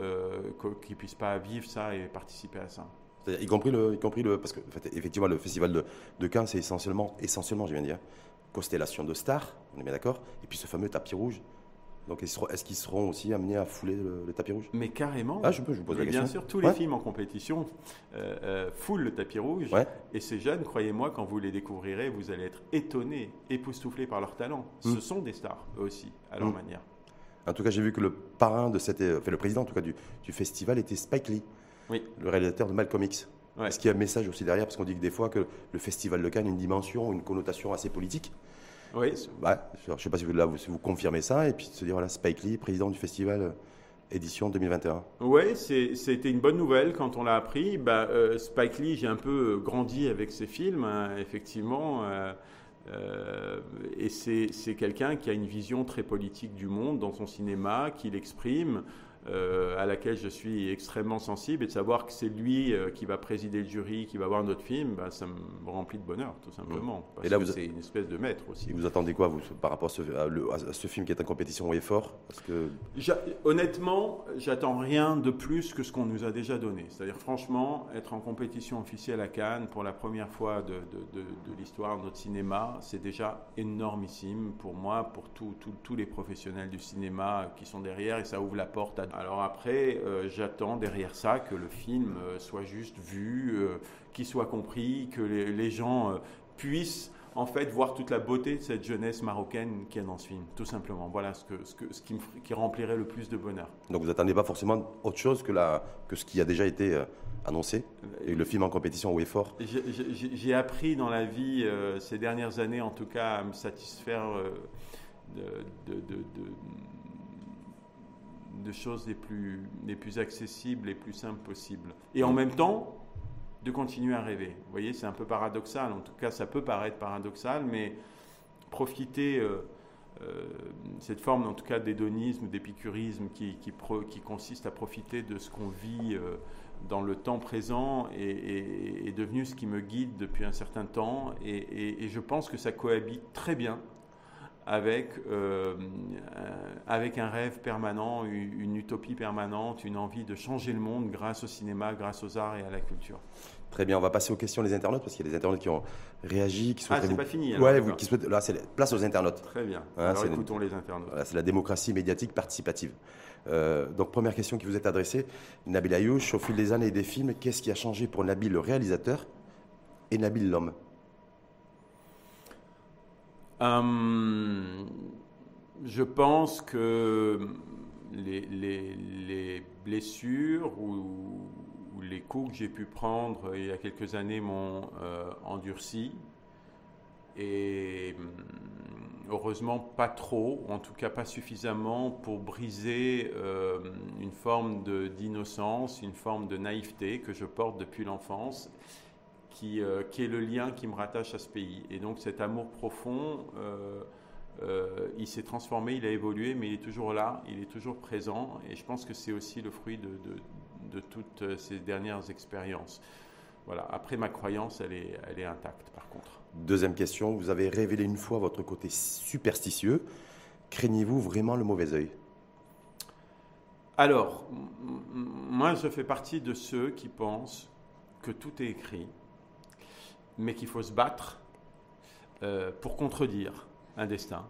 qu'ils ne puissent pas vivre ça et participer à ça. Y compris le, y compris le, parce que effectivement le festival de, de Cannes c'est essentiellement, essentiellement, je viens de dire, constellation de stars, on est bien d'accord, et puis ce fameux tapis rouge. Donc est-ce qu'ils seront aussi amenés à fouler le, tapis rouge? Mais carrément. Ah, je peux, je vous pose la question. Bien sûr, tous les films en compétition euh, euh, foulent le tapis rouge. Et ces jeunes, croyez-moi, quand vous les découvrirez, vous allez être étonnés, époustouflés par leur talent. Ce hmm. sont des stars, eux aussi, à leur hmm. manière. En tout cas, j'ai vu que le parrain de cette, enfin le président en tout cas du, du festival était Spike Lee le réalisateur de Malcolm X. Est-ce qu'il y a un message aussi derrière Parce qu'on dit que des fois que le Festival de Cannes a une dimension, une connotation assez politique. Oui. Bah, je ne sais pas si vous, là, vous, confirmez ça, et puis de se dire, voilà, Spike Lee, président du festival euh, édition 2021. Oui, c'était une bonne nouvelle quand on l'a appris. Bah, euh, Spike Lee, j'ai un peu grandi avec ses films, hein, effectivement. Euh, et c'est quelqu'un qui a une vision très politique du monde dans son cinéma, qui l'exprime. Euh, à laquelle je suis extrêmement sensible et de savoir que c'est lui euh, qui va présider le jury, qui va voir notre film, bah, ça me remplit de bonheur, tout simplement. Parce et là, c'est une espèce de maître aussi. vous attendez quoi vous, par rapport à ce, film qui est en compétition au effort Parce que... Honnêtement, j'attends rien de plus que ce qu'on nous a déjà donné. C'est-à-dire, franchement, être en compétition officielle à Cannes pour la première fois de, de, de, l'histoire de notre cinéma, c'est déjà énormissime pour moi, pour tous les professionnels du cinéma qui sont derrière, et ça ouvre la porte à alors après, euh, j'attends derrière ça que le film euh, soit juste vu, euh, qu'il soit compris, que les, gens puissent en fait voir toute la beauté de cette jeunesse marocaine qui est dans ce film, tout simplement. Voilà ce, que, ce, que, ce qui, qui, remplirait le plus de bonheur. Donc vous n'attendez pas forcément autre chose que, la, que ce qui a déjà été annoncé et le film en compétition au effort J'ai appris dans la vie, ces dernières années en tout cas, à me satisfaire de, de de choses les plus, les plus accessibles, les plus simples possibles. Et en même temps, de continuer à rêver. Vous voyez, c'est un peu paradoxal. En tout cas, ça peut paraître paradoxal, mais profiter, euh, euh, cette forme, en tout cas, d'hédonisme, d'épicurisme qui, consiste à profiter de ce qu'on vit euh, dans le temps présent est, devenu ce qui me guide depuis un certain temps. Et je pense que ça cohabite très bien avec, euh, avec un rêve permanent, une, utopie permanente, une envie de changer le monde grâce au cinéma, grâce aux arts et à la culture. Très bien, on va passer aux questions des internautes parce qu'il y a des internautes qui ont réagi, qui sont. Ah, c'est pas fini. Alors, ouais, qui souhaitent... là, c'est place aux internautes. Très bien. Hein, alors écoutons les internautes. Voilà, c'est la démocratie médiatique participative. Euh, donc première question qui vous est adressée, Nabil Ayouch, au fil des années et des films, qu'est-ce qui a changé pour Nabil le réalisateur et Nabil l'homme? Euh, je pense que les, blessures ou, les coups que j'ai pu prendre il y a quelques années m'ont euh, endurci. Et heureusement pas trop, en tout cas pas suffisamment pour briser euh, une forme d'innocence, une forme de naïveté que je porte depuis l'enfance euh, qui, est le lien qui me rattache à ce pays. Et donc cet amour profond, euh, euh, il s'est transformé, il a évolué, mais il est toujours là, il est toujours présent. Et je pense que c'est aussi le fruit de, de, toutes ces dernières expériences. Voilà. Après, ma croyance, elle est, elle est intacte, par contre. Deuxième question, vous avez révélé une fois votre côté superstitieux. Craignez-vous vraiment le mauvais œil? Alors, moi, je fais partie de ceux qui pensent que tout est écrit, mais qu'il faut se battre euh, pour contredire un destin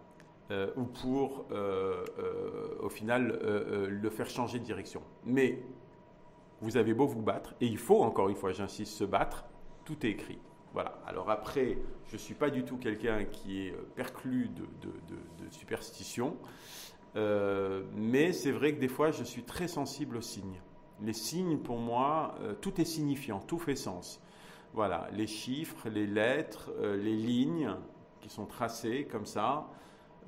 euh, ou pour, euh, au final, le faire changer de direction. Mais vous avez beau vous battre, et il faut, encore une fois, j'insiste, se battre, tout est écrit. Voilà. Alors après, je ne suis pas du tout quelqu'un qui est perclus de, de, superstition, mais c'est vrai que des fois, je suis très sensible aux signes. Les signes, pour moi, tout est signifiant, tout fait sens. Voilà, les chiffres, les lettres, euh, les lignes qui sont tracées comme ça.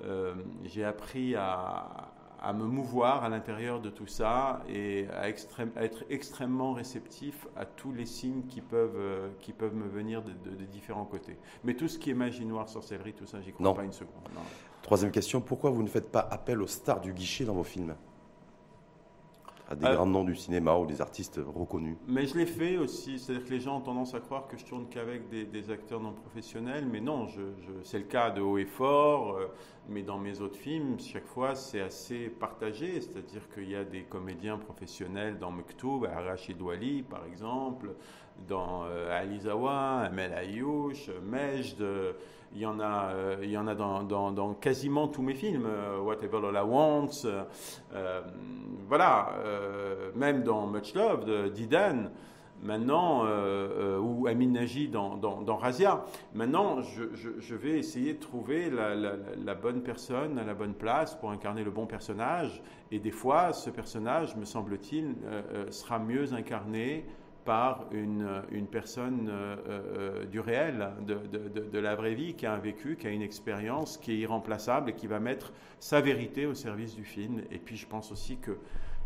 Euh, j'ai appris à, à, me mouvoir à l'intérieur de tout ça et à, extrême, à, être extrêmement réceptif à tous les signes qui peuvent, euh, qui peuvent me venir de, de, différents côtés. Mais tout ce qui est magie noire, sorcellerie, tout ça, j'y crois pas une seconde. Troisième question, pourquoi vous ne faites pas appel aux stars du guichet dans vos films? À des grands noms du cinéma ou des artistes reconnus. Mais je l'ai fait aussi, c'est-à-dire que les gens ont tendance à croire que je tourne qu'avec des, acteurs non professionnels, mais non, c'est le cas de Haut et Fort, euh, mais dans mes autres films, chaque fois c'est assez partagé, c'est-à-dire qu'il y a des comédiens professionnels dans Mektoub, Rachid Wali par exemple, dans euh, Alizawa, Amel Ayouch, Majd, il y en a, euh, il y en a dans, quasiment tous mes films, euh, Whatever All I Want, euh, voilà, même dans Much Love Didan, maintenant, ou Amin Naji dans, dans, Razia. Maintenant, je, je, vais essayer de trouver la, la, bonne personne à la bonne place pour incarner le bon personnage. Et des fois, ce personnage, me semble-t-il, sera mieux incarné par une, une personne euh, euh, du réel, de, de, de, la vraie vie, qui a un vécu, qui a une expérience, qui est irremplaçable et qui va mettre sa vérité au service du film. Et puis je pense aussi qu'il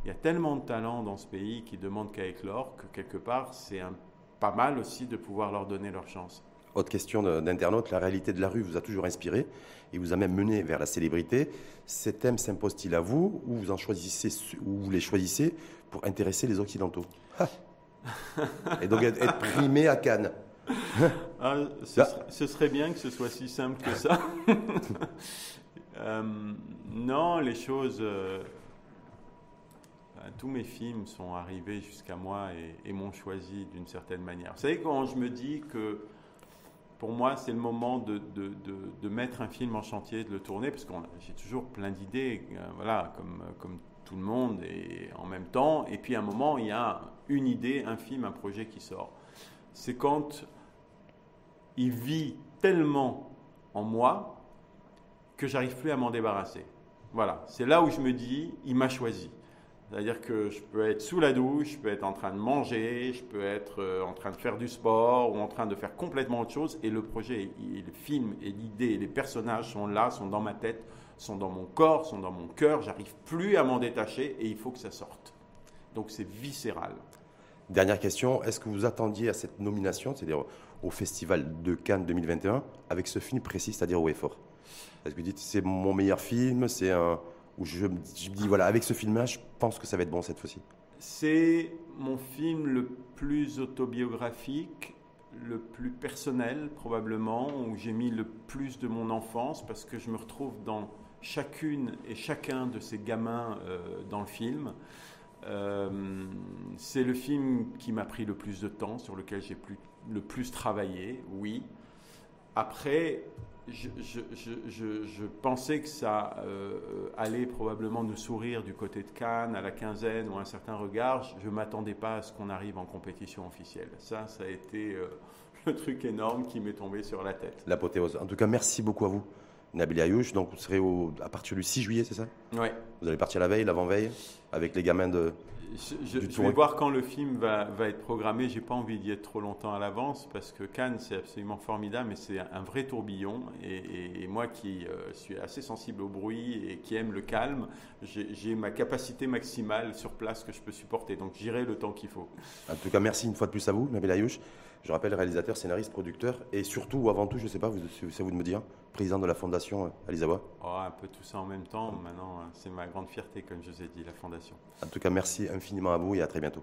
y a tellement de talents dans ce pays qui demandent qu'à éclore que quelque part c'est pas mal aussi de pouvoir leur donner leur chance. Autre question d'internaute, la réalité de la rue vous a toujours inspiré et vous a même mené vers la célébrité. Ces thèmes s'imposent-ils à vous ou vous en choisissez ou vous les choisissez pour intéresser les Occidentaux? Et donc être, primé à Cannes. Ah, ce, serait, bien que ce soit si simple que ça. Euh, non, les choses. Euh, tous mes films sont arrivés jusqu'à moi et, m'ont choisi d'une certaine manière. Vous savez, quand je me dis que pour moi, c'est le moment de, de, de, mettre un film en chantier, de le tourner, parce que j'ai toujours plein d'idées, euh, voilà, comme, comme tout le monde et en même temps. Et puis à un moment, il y a une idée, un film, un projet qui sort. C'est quand il vit tellement en moi que j'arrive plus à m'en débarrasser. Voilà, c'est là où je me dis, il m'a choisi. C'est-à-dire que je peux être sous la douche, je peux être en train de manger, je peux être euh, en train de faire du sport ou en train de faire complètement autre chose. Et le projet, et le film, et l'idée, les personnages sont là, sont dans ma tête, sont dans mon corps, sont dans mon cœur, j'arrive plus à m'en détacher et il faut que ça sorte. Donc c'est viscéral. Dernière question, est-ce que vous attendiez à cette nomination, c'est-à-dire au Festival de Cannes 2021, avec ce film précis, c'est-à-dire au effort? Est-ce que vous dites c'est mon meilleur film, c'est un où je, me dis voilà avec ce film-là, je pense que ça va être bon cette fois-ci C'est mon film le plus autobiographique, le plus personnel probablement, où j'ai mis le plus de mon enfance parce que je me retrouve dans chacune et chacun de ces gamins euh, dans le film. Euh, c'est le film qui m'a pris le plus de temps, sur lequel j'ai le plus travaillé, oui. Après, je, pensais que ça euh, allait probablement nous sourire du côté de Cannes, à la quinzaine ou un certain regard. Je ne m'attendais pas à ce qu'on arrive en compétition officielle. Ça, ça a été le truc énorme qui m'est tombé sur la tête. L'apothéose. En tout cas, merci beaucoup à vous. Nabil Ayouch, donc vous serez au, à partir du 6 juillet, c'est ça? Oui. Vous allez partir la veille, l'avant-veille, avec les gamins de. Je, vais voir quand le film va, va être programmé. J'ai pas envie d'y être trop longtemps à l'avance parce que Cannes, c'est absolument formidable, mais c'est un vrai tourbillon. Et, moi qui euh, suis assez sensible au bruit et qui aime le calme, j'ai ma capacité maximale sur place que je peux supporter. Donc j'irai le temps qu'il faut. En tout cas, merci une fois de plus à vous, Nabil Ayouch. Je rappelle, réalisateur, scénariste, producteur, et surtout, ou avant tout, je ne sais pas, c'est vous de me dire, président de la fondation euh, Alizawa. Oh, un peu tout ça en même temps. Maintenant, hein, c'est ma grande fierté, comme je vous ai dit, la fondation. En tout cas, merci infiniment à vous et à très bientôt.